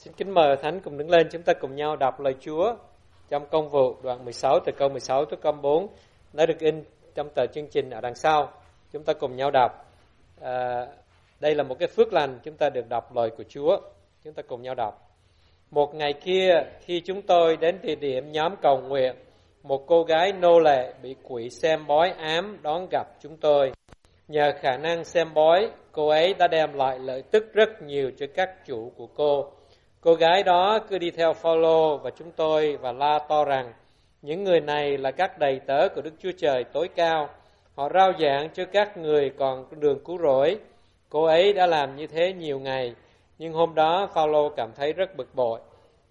Xin kính mời Thánh cùng đứng lên chúng ta cùng nhau đọc lời Chúa trong công vụ đoạn 16 từ câu 16 tới câu 4 đã được in trong tờ chương trình ở đằng sau. Chúng ta cùng nhau đọc. À, đây là một cái phước lành chúng ta được đọc lời của Chúa. Chúng ta cùng nhau đọc. Một ngày kia khi chúng tôi đến địa điểm nhóm cầu nguyện, một cô gái nô lệ bị quỷ xem bói ám đón gặp chúng tôi. Nhờ khả năng xem bói, cô ấy đã đem lại lợi tức rất nhiều cho các chủ của cô Cô gái đó cứ đi theo Phaolô và chúng tôi và la to rằng những người này là các đầy tớ của Đức Chúa Trời tối cao. Họ rao giảng cho các người còn đường cứu rỗi. Cô ấy đã làm như thế nhiều ngày, nhưng hôm đó Phaolô cảm thấy rất bực bội.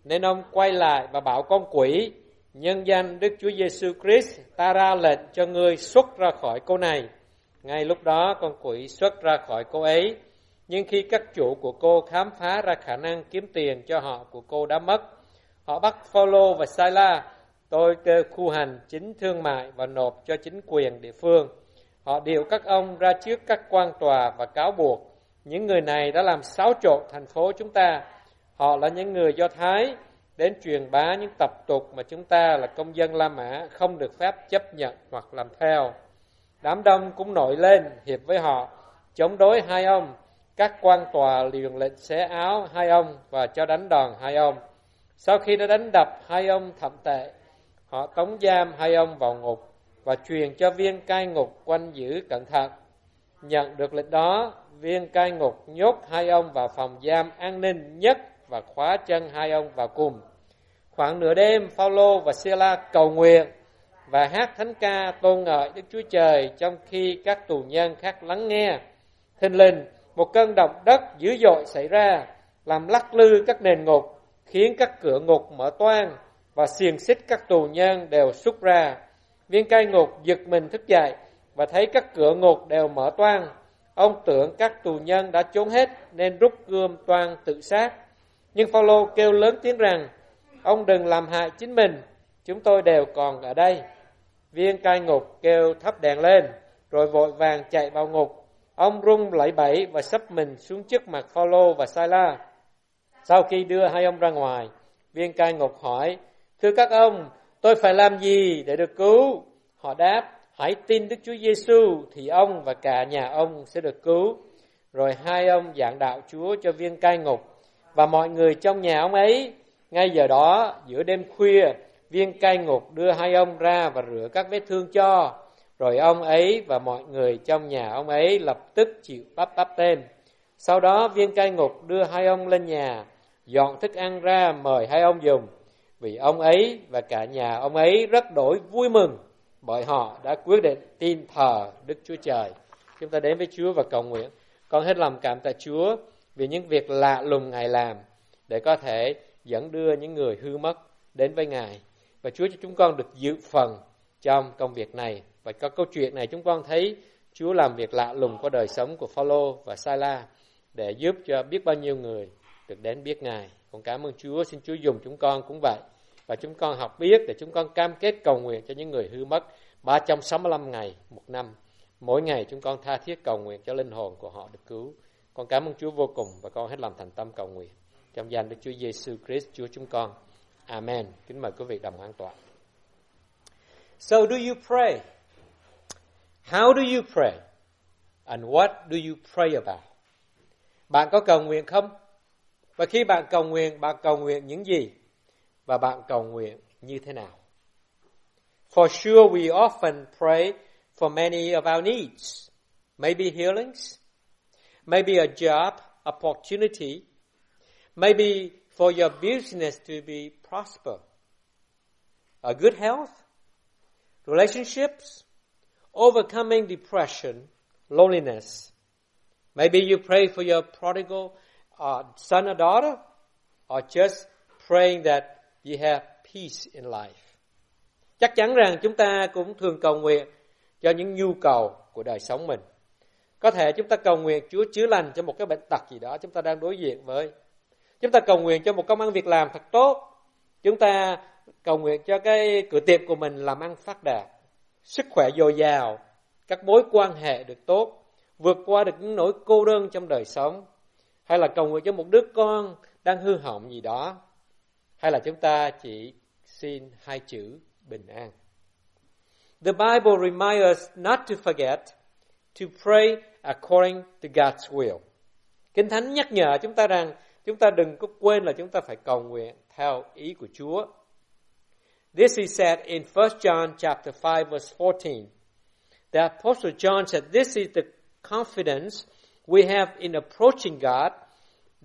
Nên ông quay lại và bảo con quỷ, nhân danh Đức Chúa Giêsu Christ, ta ra lệnh cho ngươi xuất ra khỏi cô này. Ngay lúc đó con quỷ xuất ra khỏi cô ấy nhưng khi các chủ của cô khám phá ra khả năng kiếm tiền cho họ của cô đã mất, họ bắt Paulo và Sila tôi kêu khu hành chính thương mại và nộp cho chính quyền địa phương. Họ điều các ông ra trước các quan tòa và cáo buộc. Những người này đã làm xáo trộn thành phố chúng ta. Họ là những người Do Thái đến truyền bá những tập tục mà chúng ta là công dân La Mã không được phép chấp nhận hoặc làm theo. Đám đông cũng nổi lên hiệp với họ, chống đối hai ông các quan tòa liền lệnh xé áo hai ông và cho đánh đòn hai ông. Sau khi đã đánh đập hai ông thậm tệ, họ tống giam hai ông vào ngục và truyền cho viên cai ngục quanh giữ cẩn thận. Nhận được lệnh đó, viên cai ngục nhốt hai ông vào phòng giam an ninh nhất và khóa chân hai ông vào cùng. Khoảng nửa đêm, Phaolô và Sila cầu nguyện và hát thánh ca tôn ngợi Đức Chúa Trời trong khi các tù nhân khác lắng nghe. Thình linh, một cơn động đất dữ dội xảy ra, làm lắc lư các nền ngục, khiến các cửa ngục mở toang và xiềng xích các tù nhân đều xúc ra. Viên cai ngục giật mình thức dậy và thấy các cửa ngục đều mở toang. Ông tưởng các tù nhân đã trốn hết nên rút gươm toang tự sát. Nhưng Phaolô kêu lớn tiếng rằng, ông đừng làm hại chính mình, chúng tôi đều còn ở đây. Viên cai ngục kêu thắp đèn lên, rồi vội vàng chạy vào ngục Ông rung lẩy bẩy và sắp mình xuống trước mặt Phaolô và Sila. Sau khi đưa hai ông ra ngoài, viên cai ngục hỏi, Thưa các ông, tôi phải làm gì để được cứu? Họ đáp, hãy tin Đức Chúa Giêsu thì ông và cả nhà ông sẽ được cứu. Rồi hai ông giảng đạo Chúa cho viên cai ngục và mọi người trong nhà ông ấy. Ngay giờ đó, giữa đêm khuya, viên cai ngục đưa hai ông ra và rửa các vết thương cho. Rồi ông ấy và mọi người trong nhà ông ấy lập tức chịu bắp bắp tên. Sau đó viên cai ngục đưa hai ông lên nhà, dọn thức ăn ra mời hai ông dùng. Vì ông ấy và cả nhà ông ấy rất đổi vui mừng bởi họ đã quyết định tin thờ Đức Chúa Trời. Chúng ta đến với Chúa và cầu nguyện. Con hết lòng cảm tạ Chúa vì những việc lạ lùng Ngài làm để có thể dẫn đưa những người hư mất đến với Ngài. Và Chúa cho chúng con được dự phần trong công việc này và có câu chuyện này chúng con thấy Chúa làm việc lạ lùng qua đời sống của Phaolô và Sila để giúp cho biết bao nhiêu người được đến biết Ngài. Con cảm ơn Chúa, xin Chúa dùng chúng con cũng vậy. Và chúng con học biết để chúng con cam kết cầu nguyện cho những người hư mất 365 ngày một năm. Mỗi ngày chúng con tha thiết cầu nguyện cho linh hồn của họ được cứu. Con cảm ơn Chúa vô cùng và con hết lòng thành tâm cầu nguyện. Trong danh Đức Chúa Giêsu Christ Chúa chúng con. Amen. Kính mời quý vị đồng an toàn. So do you pray? How do you pray? And what do you pray about? Bạn có cầu nguyện không? Và khi bạn cầu nguyện, bạn cầu nguyện những gì? Và bạn cầu nguyện như thế nào? For sure we often pray for many of our needs. Maybe healings, maybe a job opportunity, maybe for your business to be prosper, a good health, relationships, overcoming depression, loneliness. Maybe you pray for your prodigal uh, son or daughter, or just praying that you have peace in life. Chắc chắn rằng chúng ta cũng thường cầu nguyện cho những nhu cầu của đời sống mình. Có thể chúng ta cầu nguyện Chúa chữa lành cho một cái bệnh tật gì đó chúng ta đang đối diện với. Chúng ta cầu nguyện cho một công ăn việc làm thật tốt. Chúng ta cầu nguyện cho cái cửa tiệm của mình làm ăn phát đạt sức khỏe dồi dào, các mối quan hệ được tốt, vượt qua được những nỗi cô đơn trong đời sống, hay là cầu nguyện cho một đứa con đang hư hỏng gì đó hay là chúng ta chỉ xin hai chữ bình an. The Bible reminds us not to forget to pray according to God's will. Kinh Thánh nhắc nhở chúng ta rằng chúng ta đừng có quên là chúng ta phải cầu nguyện theo ý của Chúa. This he said in 1 John chapter 5 verse 14. The apostle John said this is the confidence we have in approaching God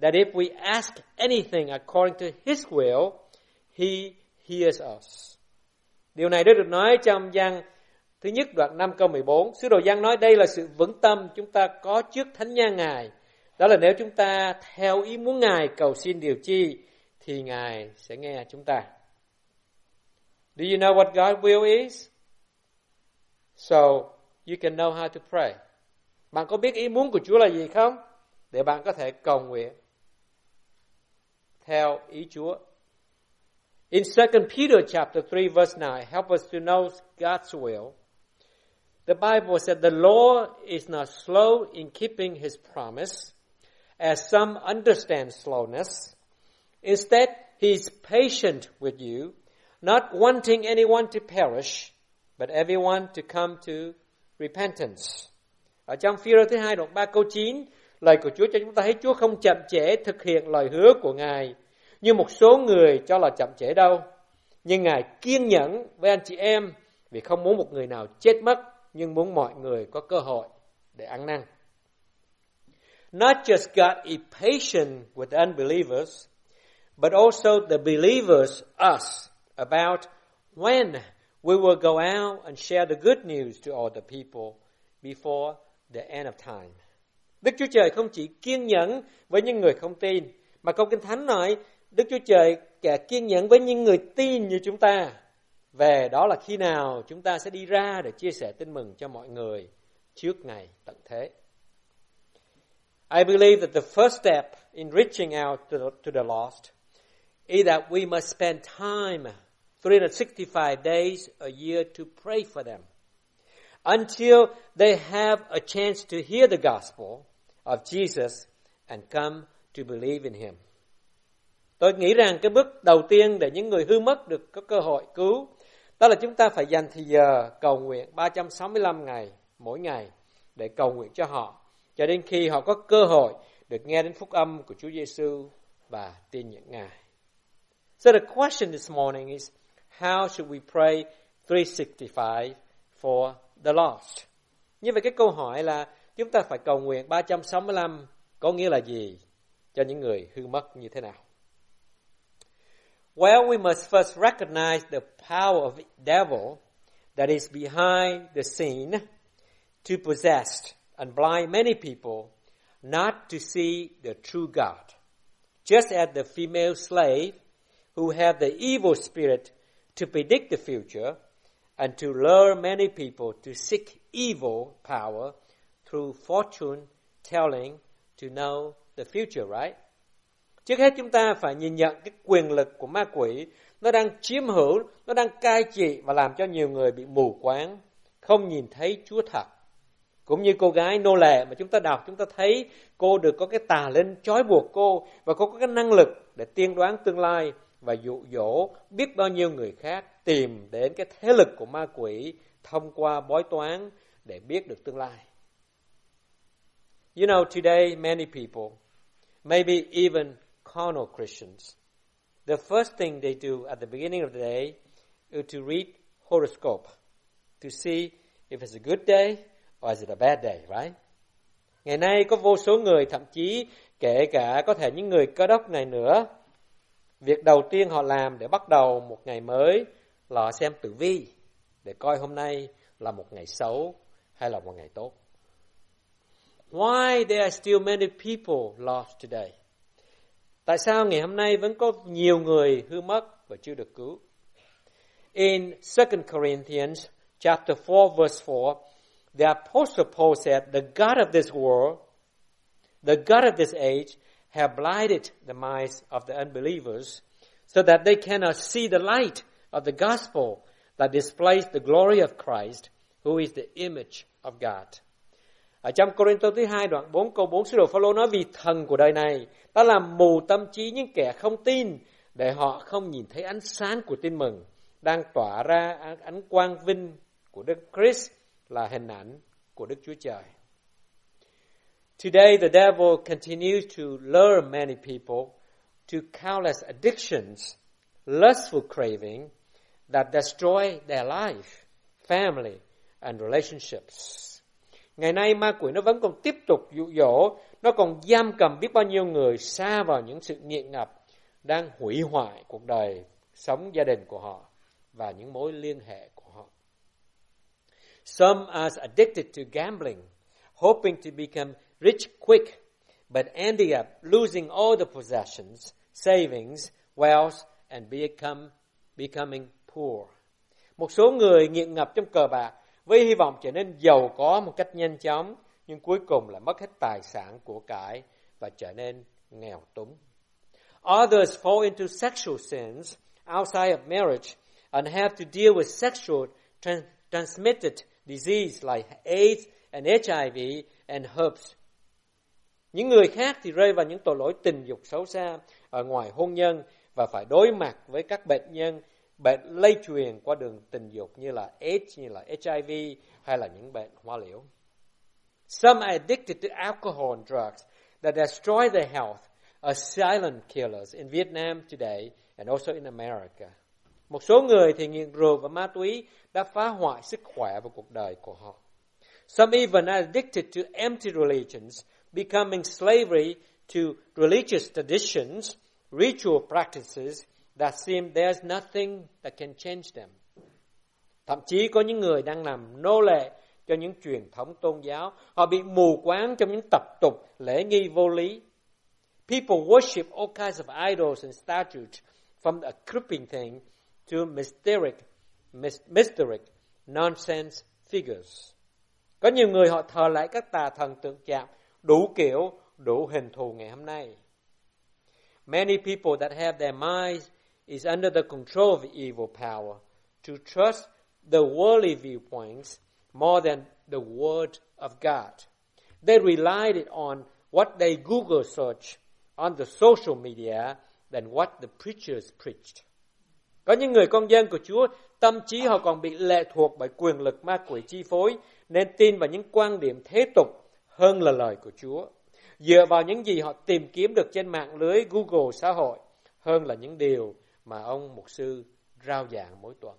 that if we ask anything according to his will, he hears us. Điều này đã được nói trong văn thứ nhất đoạn 5 câu 14. Sứ đồ Giăng nói đây là sự vững tâm chúng ta có trước thánh nha Ngài. Đó là nếu chúng ta theo ý muốn Ngài cầu xin điều chi thì Ngài sẽ nghe chúng ta. Do you know what God's will is? So you can know how to pray. Bạn có biết ý muốn của Chúa là gì không? Để bạn có thể cầu nguyện theo ý Chúa. In 2 Peter chapter 3 verse 9 help us to know God's will. The Bible said the Lord is not slow in keeping his promise, as some understand slowness. Instead, he is patient with you, not wanting anyone to perish, but everyone to come to repentance. Ở trong phi thứ hai đoạn 3 câu 9, lời của Chúa cho chúng ta thấy Chúa không chậm trễ thực hiện lời hứa của Ngài, như một số người cho là chậm trễ đâu. Nhưng Ngài kiên nhẫn với anh chị em vì không muốn một người nào chết mất, nhưng muốn mọi người có cơ hội để ăn năn. Not just God is patient with unbelievers, but also the believers, us, about when we will go out and share the good news to all the people before the end of time. Đức Chúa Trời không chỉ kiên nhẫn với những người không tin, mà câu Kinh Thánh nói Đức Chúa Trời kẻ kiên nhẫn với những người tin như chúng ta. Về đó là khi nào chúng ta sẽ đi ra để chia sẻ tin mừng cho mọi người trước ngày tận thế. I believe that the first step in reaching out to the, to the lost is that we must spend time 365 days a year to pray for them until they have a chance to hear the gospel of Jesus and come to believe in him. Tôi nghĩ rằng cái bước đầu tiên để những người hư mất được có cơ hội cứu, đó là chúng ta phải dành thời giờ cầu nguyện 365 ngày mỗi ngày để cầu nguyện cho họ, cho đến khi họ có cơ hội được nghe đến phúc âm của Chúa Giêsu và tin nhận Ngài. So the question this morning is how should we pray 365 for the lost? Như vậy cái câu hỏi là chúng ta phải cầu nguyện 365 có nghĩa là gì cho những người hư mất như thế nào? Well, we must first recognize the power of the devil that is behind the scene to possess and blind many people not to see the true God. Just as the female slave who had the evil spirit to predict the future and to lure many people to seek evil power through fortune telling to know the future, right? Trước hết chúng ta phải nhìn nhận cái quyền lực của ma quỷ. Nó đang chiếm hữu, nó đang cai trị và làm cho nhiều người bị mù quáng, không nhìn thấy Chúa thật. Cũng như cô gái nô lệ mà chúng ta đọc, chúng ta thấy cô được có cái tà linh trói buộc cô và cô có cái năng lực để tiên đoán tương lai và dụ dỗ biết bao nhiêu người khác tìm đến cái thế lực của ma quỷ thông qua bói toán để biết được tương lai. You know, today many people, maybe even carnal Christians, the first thing they do at the beginning of the day is to read horoscope to see if it's a good day or is it a bad day, right? Ngày nay có vô số người thậm chí kể cả có thể những người cơ đốc này nữa. Việc đầu tiên họ làm để bắt đầu một ngày mới là họ xem tử vi để coi hôm nay là một ngày xấu hay là một ngày tốt. Why there are still many people lost today? Tại sao ngày hôm nay vẫn có nhiều người hư mất và chưa được cứu? In 2 Corinthians chapter 4 verse 4, the apostle Paul said, "The God of this world, the God of this age have blinded the minds of the unbelievers so that they cannot see the light of the gospel that displays the glory of Christ, who is the image of God." Ở trong Corinto thứ hai đoạn 4 câu 4 sứ đồ Phaolô nói vì thần của đời này đã làm mù tâm trí những kẻ không tin để họ không nhìn thấy ánh sáng của tin mừng đang tỏa ra ánh quang vinh của Đức Christ là hình ảnh của Đức Chúa Trời. Today the devil continues to lure many people to countless addictions, lustful craving that destroy their life, family and relationships. Ngày nay ma quỷ nó vẫn còn tiếp tục dụ dỗ, nó còn giam cầm biết bao nhiêu người xa vào những sự nghiện ngập đang hủy hoại cuộc đời, sống gia đình của họ và những mối liên hệ của họ. Some are addicted to gambling, hoping to become rich quick, but ending up losing all the possessions, savings, wealth and become becoming poor. Một số người nghiện ngập trong cờ bạc với hy vọng trở nên giàu có một cách nhanh chóng, nhưng cuối cùng lại mất hết tài sản của cải và trở nên nghèo túng. Others fall into sexual sins outside of marriage and have to deal with sexual trans- transmitted disease like AIDS and HIV and herpes. Những người khác thì rơi vào những tội lỗi tình dục xấu xa ở ngoài hôn nhân và phải đối mặt với các bệnh nhân bệnh lây truyền qua đường tình dục như là AIDS, như là HIV hay là những bệnh hoa liễu. Some are addicted to alcohol and drugs that destroy their health are silent killers in Vietnam today and also in America. Một số người thì nghiện rượu và ma túy đã phá hoại sức khỏe và cuộc đời của họ. Some even are addicted to empty religions, becoming slavery to religious traditions, ritual practices that seem there's nothing that can change them. Thậm chí có những người đang làm nô lệ cho những truyền thống tôn giáo. Họ bị mù quáng trong những tập tục lễ nghi vô lý. People worship all kinds of idols and statues from a creeping thing to mysteric, mysteric, nonsense figures. Có nhiều người họ thờ lại các tà thần tượng chạm đủ kiểu, đủ hình thù ngày hôm nay. Many people that have their minds is under the control of evil power to trust the worldly viewpoints more than the Word of God. They relied it on what they Google search on the social media than what the preachers preached. Có những người con dân của Chúa, tâm trí họ còn bị lệ thuộc bởi quyền lực ma quỷ chi phối, nên tin vào những quan điểm thế tục hơn là lời của Chúa. Dựa vào những gì họ tìm kiếm được trên mạng lưới Google xã hội hơn là những điều mà ông mục sư rao giảng mỗi tuần.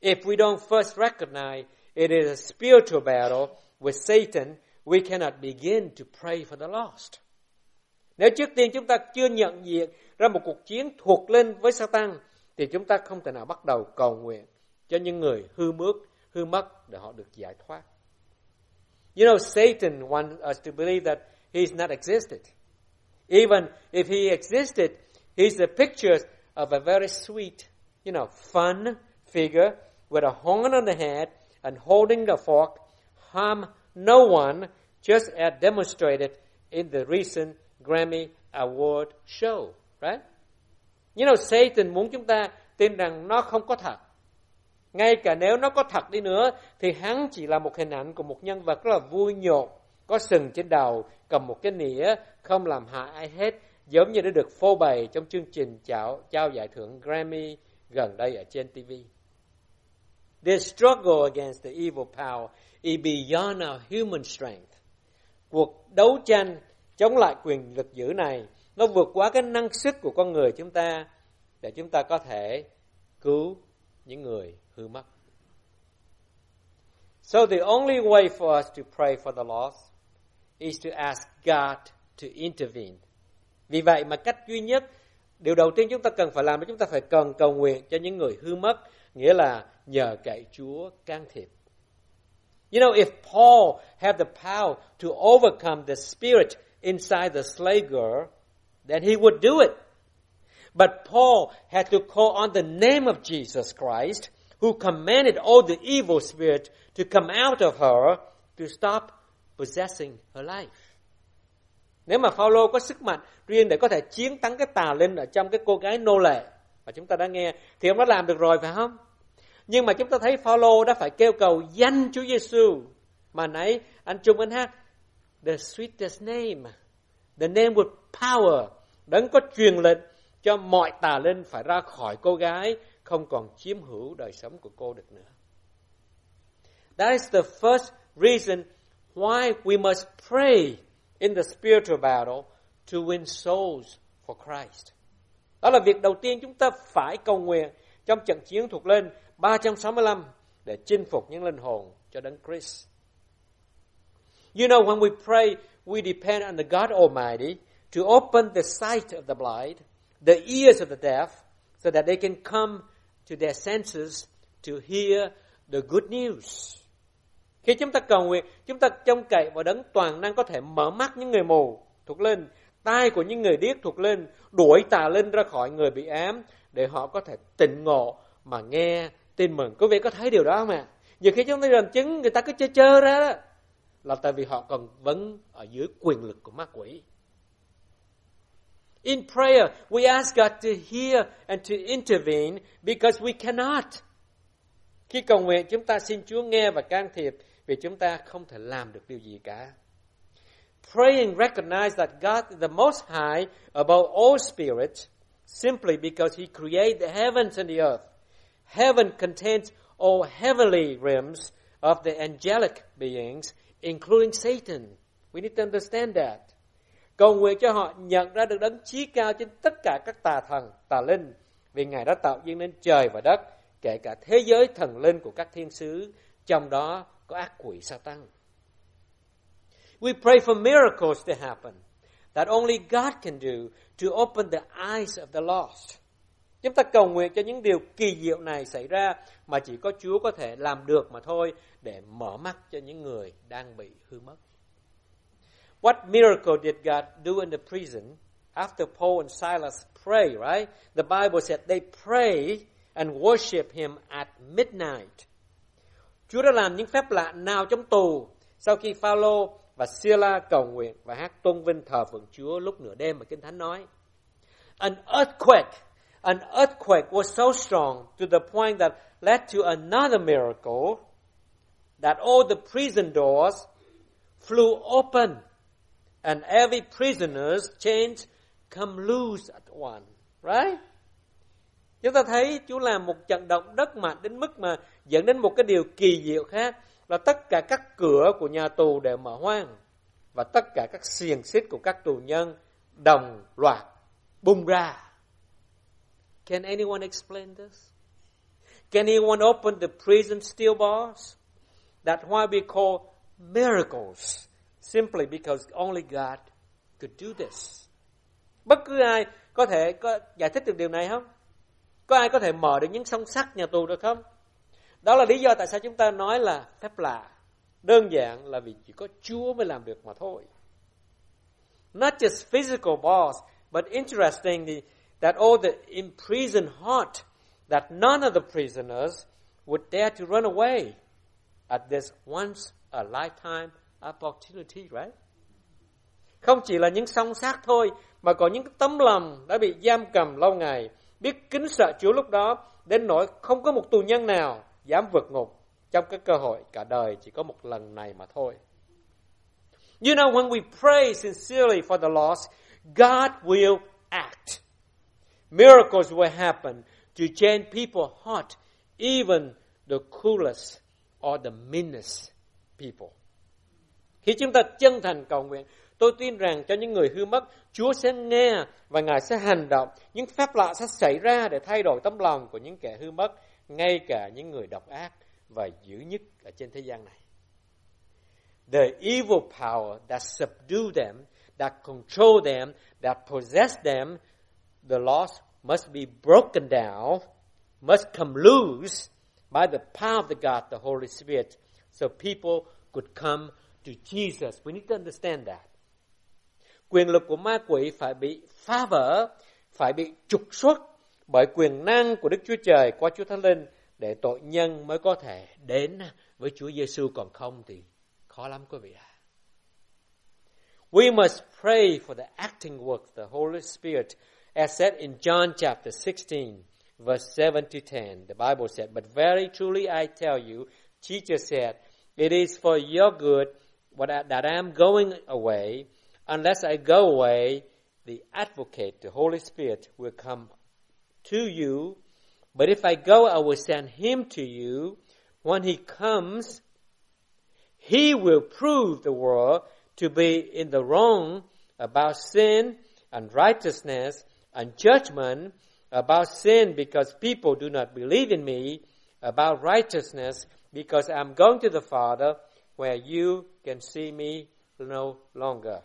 If we don't first recognize it is a spiritual battle with Satan, we cannot begin to pray for the lost. Nếu trước tiên chúng ta chưa nhận diện ra một cuộc chiến thuộc lên với Satan, thì chúng ta không thể nào bắt đầu cầu nguyện cho những người hư mước, hư mất để họ được giải thoát. You know, Satan wants us to believe that he's not existed. Even if he existed, He's the picture of a very sweet, you know, fun figure with a horn on the head and holding a fork, harm no one, just as demonstrated in the recent Grammy Award show, right? You know, Satan muốn chúng ta tin rằng nó không có thật. Ngay cả nếu nó có thật đi nữa, thì hắn chỉ là một hình ảnh của một nhân vật rất là vui nhộn, có sừng trên đầu, cầm một cái nĩa, không làm hại ai hết, giống như đã được phô bày trong chương trình trao, trao giải thưởng Grammy gần đây ở trên TV. The struggle against the evil power is beyond our human strength. Cuộc đấu tranh chống lại quyền lực dữ này nó vượt quá cái năng sức của con người chúng ta để chúng ta có thể cứu những người hư mất. So the only way for us to pray for the lost is to ask God to intervene vì vậy mà cách duy nhất, điều đầu tiên chúng ta cần phải làm là chúng ta phải cần cầu nguyện cho những người hư mất, nghĩa là nhờ cậy Chúa can thiệp. You know, if Paul had the power to overcome the spirit inside the slave girl, then he would do it. But Paul had to call on the name of Jesus Christ, who commanded all the evil spirit to come out of her to stop possessing her life. Nếu mà Phaolô có sức mạnh riêng để có thể chiến thắng cái tà linh ở trong cái cô gái nô lệ mà chúng ta đã nghe thì ông đã làm được rồi phải không? Nhưng mà chúng ta thấy Phaolô đã phải kêu cầu danh Chúa Giêsu Mà nãy anh Trung anh hát the sweetest name, the name with power, đấng có truyền lệnh cho mọi tà linh phải ra khỏi cô gái, không còn chiếm hữu đời sống của cô được nữa. That is the first reason why we must pray in the spiritual battle to win souls for Christ. Đó là việc đầu tiên chúng ta phải cầu nguyện trong trận chiến thuộc lên 365 để chinh phục những linh hồn cho đấng Christ. You know, when we pray, we depend on the God Almighty to open the sight of the blind, the ears of the deaf, so that they can come to their senses to hear the good news. Khi chúng ta cầu nguyện, chúng ta trông cậy vào đấng toàn năng có thể mở mắt những người mù thuộc linh, tai của những người điếc thuộc linh, đuổi tà linh ra khỏi người bị ám để họ có thể tỉnh ngộ mà nghe tin mừng. Quý vị có thấy điều đó không ạ? Nhiều khi chúng ta làm chứng người ta cứ chơi chơi ra đó là tại vì họ còn vẫn ở dưới quyền lực của ma quỷ. In prayer, we ask God to hear and to intervene because we cannot. Khi cầu nguyện, chúng ta xin Chúa nghe và can thiệp vì chúng ta không thể làm được điều gì cả. Praying recognize that God is the most high above all spirits simply because he created the heavens and the earth. Heaven contains all heavenly realms of the angelic beings, including Satan. We need to understand that. Cầu nguyện cho họ nhận ra được đấng chí cao trên tất cả các tà thần, tà linh, vì Ngài đã tạo dựng nên trời và đất, kể cả thế giới thần linh của các thiên sứ, trong đó có ác quỷ sa tăng. We pray for miracles to happen that only God can do to open the eyes of the lost. Chúng ta cầu nguyện cho những điều kỳ diệu này xảy ra mà chỉ có Chúa có thể làm được mà thôi để mở mắt cho những người đang bị hư mất. What miracle did God do in the prison after Paul and Silas pray, right? The Bible said they pray and worship him at midnight. Chúa đã làm những phép lạ nào trong tù sau khi Phaolô và Sila cầu nguyện và hát tôn vinh thờ phượng Chúa lúc nửa đêm mà Kinh Thánh nói. An earthquake, an earthquake was so strong to the point that led to another miracle that all the prison doors flew open and every prisoner's chains come loose at once. Right? Chúng ta thấy Chúa làm một trận động đất mạnh đến mức mà dẫn đến một cái điều kỳ diệu khác là tất cả các cửa của nhà tù đều mở hoang và tất cả các xiềng xích của các tù nhân đồng loạt bung ra. Can anyone explain this? Can anyone open the prison steel bars? That's why we call miracles, simply because only God could do this. Bất cứ ai có thể có giải thích được điều này không? Có ai có thể mở được những song sắt nhà tù được không? Đó là lý do tại sao chúng ta nói là phép lạ. Đơn giản là vì chỉ có Chúa mới làm được mà thôi. Not just physical bars, but interestingly, that all the imprisoned heart, that none of the prisoners would dare to run away at this once a lifetime À, opportunity, right? Không chỉ là những song xác thôi, mà có những tấm lòng đã bị giam cầm lâu ngày, biết kính sợ Chúa lúc đó, đến nỗi không có một tù nhân nào dám vượt ngục trong cái cơ hội cả đời chỉ có một lần này mà thôi. You know, when we pray sincerely for the lost, God will act. Miracles will happen to change people's heart, even the coolest or the meanest people. Khi chúng ta chân thành cầu nguyện, tôi tin rằng cho những người hư mất, Chúa sẽ nghe và Ngài sẽ hành động. Những phép lạ sẽ xảy ra để thay đổi tấm lòng của những kẻ hư mất ngay cả những người độc ác và dữ nhất ở trên thế gian này. The evil power that subdue them, that control them, that possess them, the lost must be broken down, must come loose by the power of the God, the Holy Spirit, so people could come to Jesus. We need to understand that. Quyền lực của ma quỷ phải bị phá vỡ, phải bị trục xuất bởi quyền năng của Đức Chúa Trời qua Chúa Thánh Linh để tội nhân mới có thể đến với Chúa Giêsu còn không thì khó lắm quý vị ạ. We must pray for the acting work of the Holy Spirit as said in John chapter 16 verse 7 to 10. The Bible said, But very truly I tell you, teacher said, It is for your good that I am going away. Unless I go away, the advocate, the Holy Spirit, will come to you. But if I go, I will send him to you. When he comes, he will prove the world to be in the wrong about sin and righteousness and judgment about sin because people do not believe in me, about righteousness because I'm going to the Father where you can see me no longer.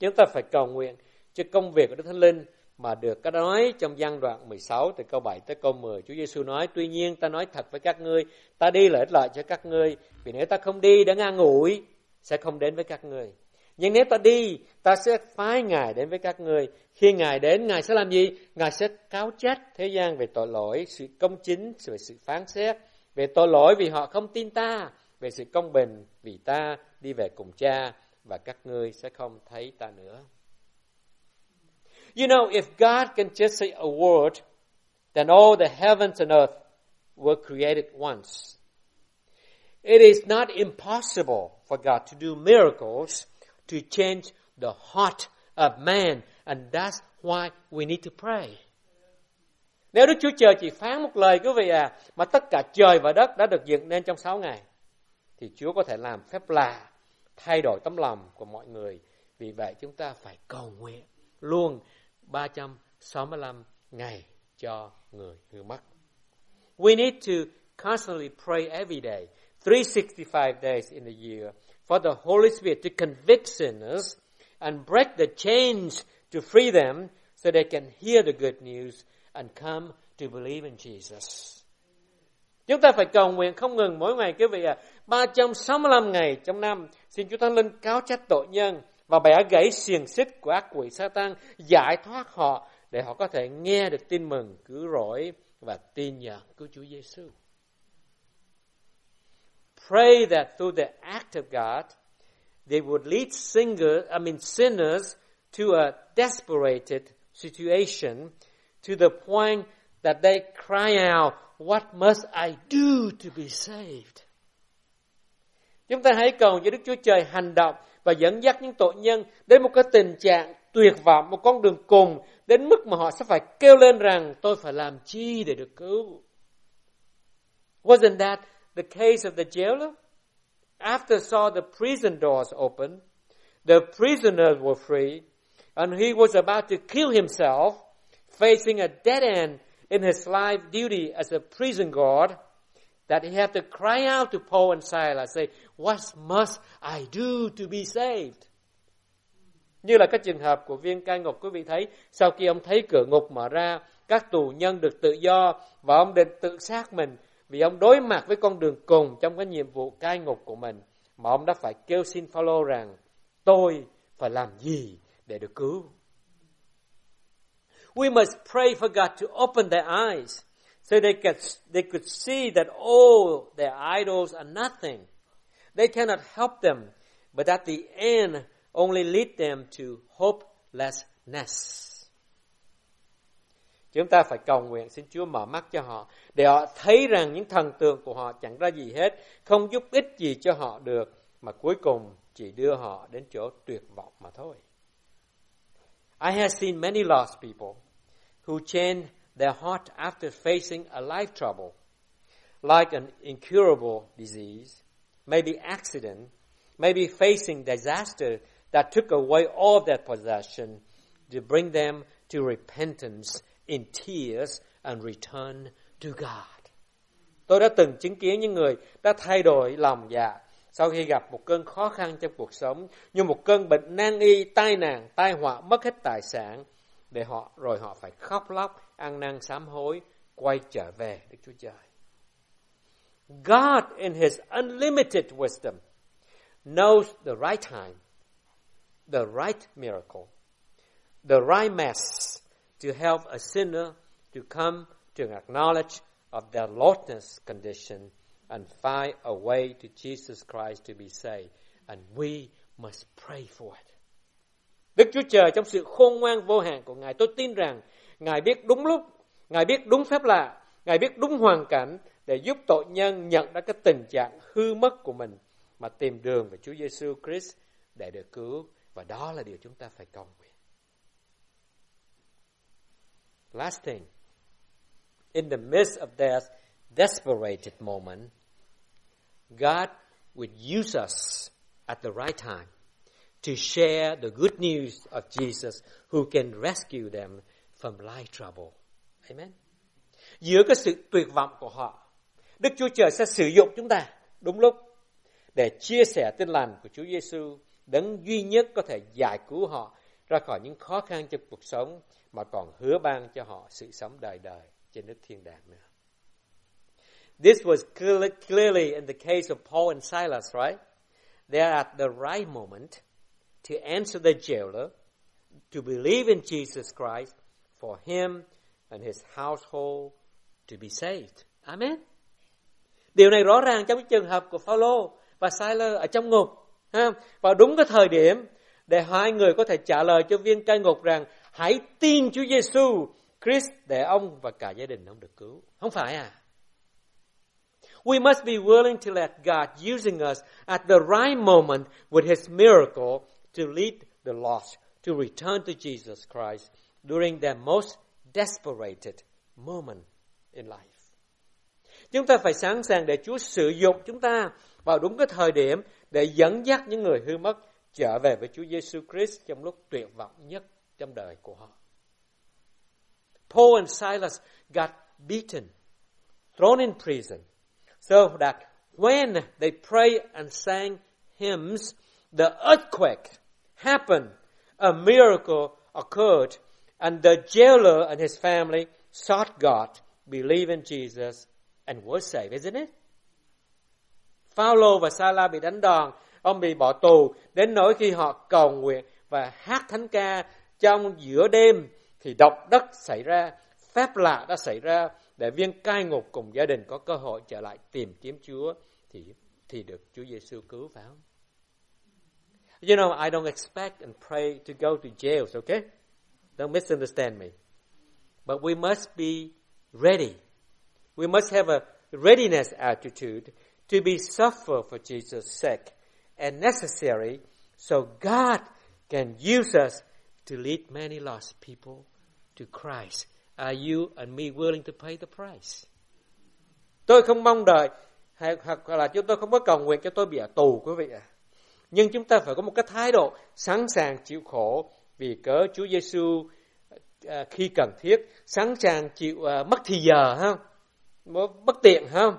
Chúng ta phải cầu nguyện cho công việc của Đức Thánh Linh mà được có nói trong gian đoạn 16 từ câu 7 tới câu 10. Chúa Giêsu nói, tuy nhiên ta nói thật với các ngươi, ta đi lợi lợi cho các ngươi, vì nếu ta không đi đã ngang ngủi, sẽ không đến với các ngươi. Nhưng nếu ta đi, ta sẽ phái Ngài đến với các ngươi. Khi Ngài đến, Ngài sẽ làm gì? Ngài sẽ cáo trách thế gian về tội lỗi, sự công chính, về sự phán xét, về tội lỗi vì họ không tin ta, về sự công bình vì ta đi về cùng cha và các ngươi sẽ không thấy ta nữa. You know, if God can just say a word, then all the heavens and earth were created once. It is not impossible for God to do miracles to change the heart of man, and that's why we need to pray. Nếu Đức Chúa Trời chỉ phán một lời quý vị à, mà tất cả trời và đất đã được dựng nên trong sáu ngày, thì Chúa có thể làm phép lạ, thay đổi tấm lòng của mọi người. Vì vậy chúng ta phải cầu nguyện luôn 365 ngày cho người hư mất. We need to constantly pray every day, 365 days in a year, for the Holy Spirit to convict sinners and break the chains to free them so they can hear the good news and come to believe in Jesus. Chúng ta phải cầu nguyện không ngừng mỗi ngày quý vị ạ. À. 365 ngày trong năm, xin Chúa Thánh Linh cáo trách tội nhân và bẻ gãy xiềng xích của ác quỷ Satan, giải thoát họ để họ có thể nghe được tin mừng, cứu rỗi và tin nhận cứu Chúa Giêsu. Pray that through the act of God, they would lead singer, I mean sinners to a desperate situation to the point that they cry out, What must I do to be saved? Chúng ta hãy cầu cho Đức Chúa Trời hành động và dẫn dắt những tội nhân đến một cái tình trạng tuyệt vọng, một con đường cùng đến mức mà họ sẽ phải kêu lên rằng tôi phải làm chi để được cứu. Wasn't that the case of the jailer? After saw the prison doors open, the prisoners were free, and he was about to kill himself, facing a dead end in his life duty as a prison guard, that he had to cry out to Paul and Silas, say, What must I do to be saved? Như là các trường hợp của viên cai ngục quý vị thấy, sau khi ông thấy cửa ngục mở ra, các tù nhân được tự do và ông định tự sát mình vì ông đối mặt với con đường cùng trong cái nhiệm vụ cai ngục của mình mà ông đã phải kêu xin Phaolô rằng tôi phải làm gì để được cứu. We must pray for God to open their eyes so they could, they could see that all their idols are nothing. They cannot help them, but at the end only lead them to hopelessness. Chúng ta phải cầu nguyện xin Chúa mở mắt cho họ để họ thấy rằng những thần tượng của họ chẳng ra gì hết, không giúp ích gì cho họ được mà cuối cùng chỉ đưa họ đến chỗ tuyệt vọng mà thôi. I have seen many lost people who change their heart after facing a life trouble, like an incurable disease, maybe accident, maybe facing disaster that took away all of their possession to bring them to repentance in tears and return to God. Tôi đã từng chứng kiến những người đã thay đổi lòng dạ sau khi gặp một cơn khó khăn trong cuộc sống như một cơn bệnh nan y, tai nạn, tai họa, mất hết tài sản để họ rồi họ phải khóc lóc, ăn năn sám hối, quay trở về Đức Chúa Trời. God in his unlimited wisdom knows the right time, the right miracle, the right mess to help a sinner to come to an acknowledge of their lostness condition and find a way to Jesus Christ to be saved. And we must pray for it. Đức Chúa Trời trong sự khôn ngoan vô hạn của Ngài, tôi tin rằng Ngài biết đúng lúc, Ngài biết đúng phép lạ, Ngài biết đúng hoàn cảnh để giúp tội nhân nhận ra cái tình trạng hư mất của mình mà tìm đường về Chúa Giêsu Christ để được cứu và đó là điều chúng ta phải cầu nguyện. Last thing, in the midst of that desperate moment, God would use us at the right time to share the good news of Jesus who can rescue them from life trouble. Amen. Giữa cái sự tuyệt vọng của họ, Đức Chúa Trời sẽ sử dụng chúng ta đúng lúc để chia sẻ tin lành của Chúa Giêsu đấng duy nhất có thể giải cứu họ ra khỏi những khó khăn trong cuộc sống mà còn hứa ban cho họ sự sống đời đời trên nước thiên đàng nữa. This was clearly in the case of Paul and Silas, right? They are at the right moment to answer the jailer, to believe in Jesus Christ for him and his household to be saved. Amen. Điều này rõ ràng trong cái trường hợp của Phaolô và Silas ở trong ngục. Ha? Vào đúng cái thời điểm để hai người có thể trả lời cho viên cai ngục rằng, hãy tin Chúa Giêsu Christ để ông và cả gia đình ông được cứu. Không phải à? We must be willing to let God using us at the right moment with his miracle to lead the lost to return to Jesus Christ during their most desperate moment in life. Chúng ta phải sẵn sàng để Chúa sử dụng chúng ta vào đúng cái thời điểm để dẫn dắt những người hư mất trở về với Chúa Giêsu Christ trong lúc tuyệt vọng nhất trong đời của họ. Paul and Silas got beaten, thrown in prison, so that when they prayed and sang hymns, the earthquake happened, a miracle occurred, and the jailer and his family sought God, believed in Jesus, and were saved, isn't it? Phaolô và Sala bị đánh đòn, ông bị bỏ tù, đến nỗi khi họ cầu nguyện và hát thánh ca trong giữa đêm thì động đất xảy ra, phép lạ đã xảy ra để viên cai ngục cùng gia đình có cơ hội trở lại tìm kiếm Chúa thì thì được Chúa Giêsu cứu phải không? You know, I don't expect and pray to go to jails, okay? Don't misunderstand me. But we must be ready. We must have a readiness attitude to be suffer for Jesus' sake and necessary so God can use us to lead many lost people to Christ. Are you and me willing to pay the price? Tôi không mong đợi hay hoặc là chúng tôi không có cầu nguyện cho tôi bị ở tù quý vị ạ. À. Nhưng chúng ta phải có một cái thái độ sẵn sàng chịu khổ vì cớ Chúa Giêsu à, khi cần thiết, sẵn sàng chịu à, mất thì giờ không? Bất tiện không?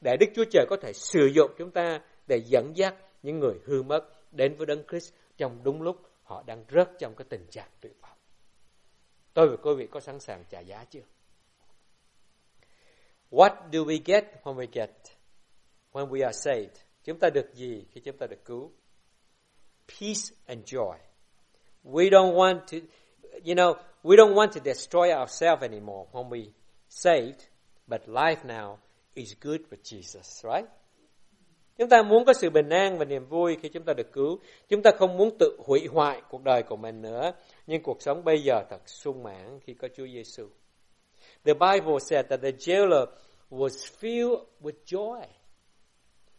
Để Đức Chúa Trời có thể sử dụng chúng ta để dẫn dắt những người hư mất đến với Đấng Christ trong đúng lúc họ đang rớt trong cái tình trạng tuyệt vọng. Tôi và quý vị có sẵn sàng trả giá chưa? What do we get when we get when we are saved? Chúng ta được gì khi chúng ta được cứu? Peace and joy. We don't want to, you know, we don't want to destroy ourselves anymore when we saved, but life now is good with Jesus, right? Chúng ta muốn có sự bình an và niềm vui khi chúng ta được cứu. Chúng ta không muốn tự hủy hoại cuộc đời của mình nữa, nhưng cuộc sống bây giờ thật sung mãn khi có Chúa Giêsu. The Bible said that the jailer was filled with joy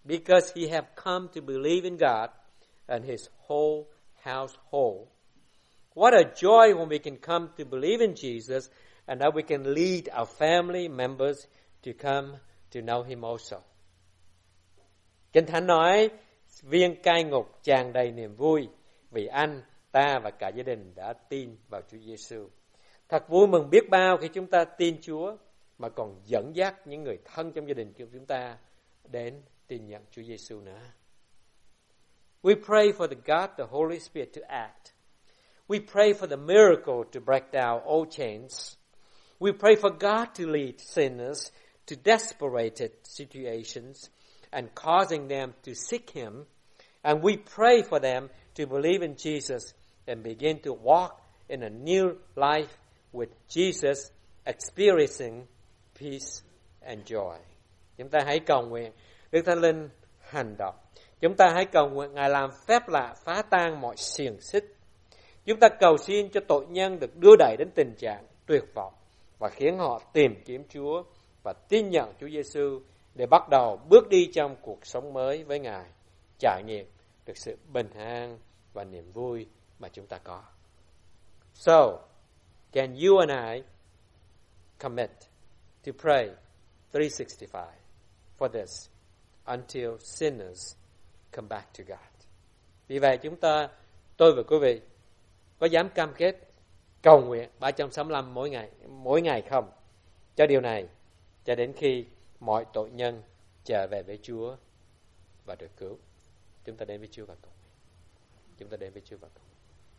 because he had come to believe in God and his whole household. What a joy when we can come to believe in Jesus and that we can lead our family members to come to know him also. Kinh Thánh nói, viên cai ngục tràn đầy niềm vui vì anh, ta và cả gia đình đã tin vào Chúa Giêsu. Thật vui mừng biết bao khi chúng ta tin Chúa mà còn dẫn dắt những người thân trong gia đình của chúng ta đến tin nhận Chúa Giêsu nữa. We pray for the God, the Holy Spirit to act. We pray for the miracle to break down all chains. We pray for God to lead sinners to desperate situations and causing them to seek Him. And we pray for them to believe in Jesus and begin to walk in a new life with Jesus, experiencing peace and joy. Chúng ta hãy cầu nguyện Đức Thánh Linh hành động. Chúng ta hãy cầu nguyện Ngài làm phép lạ phá tan mọi xiềng xích. Chúng ta cầu xin cho tội nhân được đưa đẩy đến tình trạng tuyệt vọng và khiến họ tìm kiếm Chúa và tin nhận Chúa Giêsu để bắt đầu bước đi trong cuộc sống mới với Ngài, trải nghiệm được sự bình an và niềm vui mà chúng ta có. So, can you and I commit to pray 365 for this until sinners come back to God? Vì vậy chúng ta, tôi và quý vị, có dám cam kết cầu nguyện 365 mỗi ngày, mỗi ngày không? Cho điều này, cho đến khi mọi tội nhân trở về với Chúa và được cứu. Chúng ta đến với Chúa và cầu nguyện. Chúng ta đến với Chúa và cầu nguyện.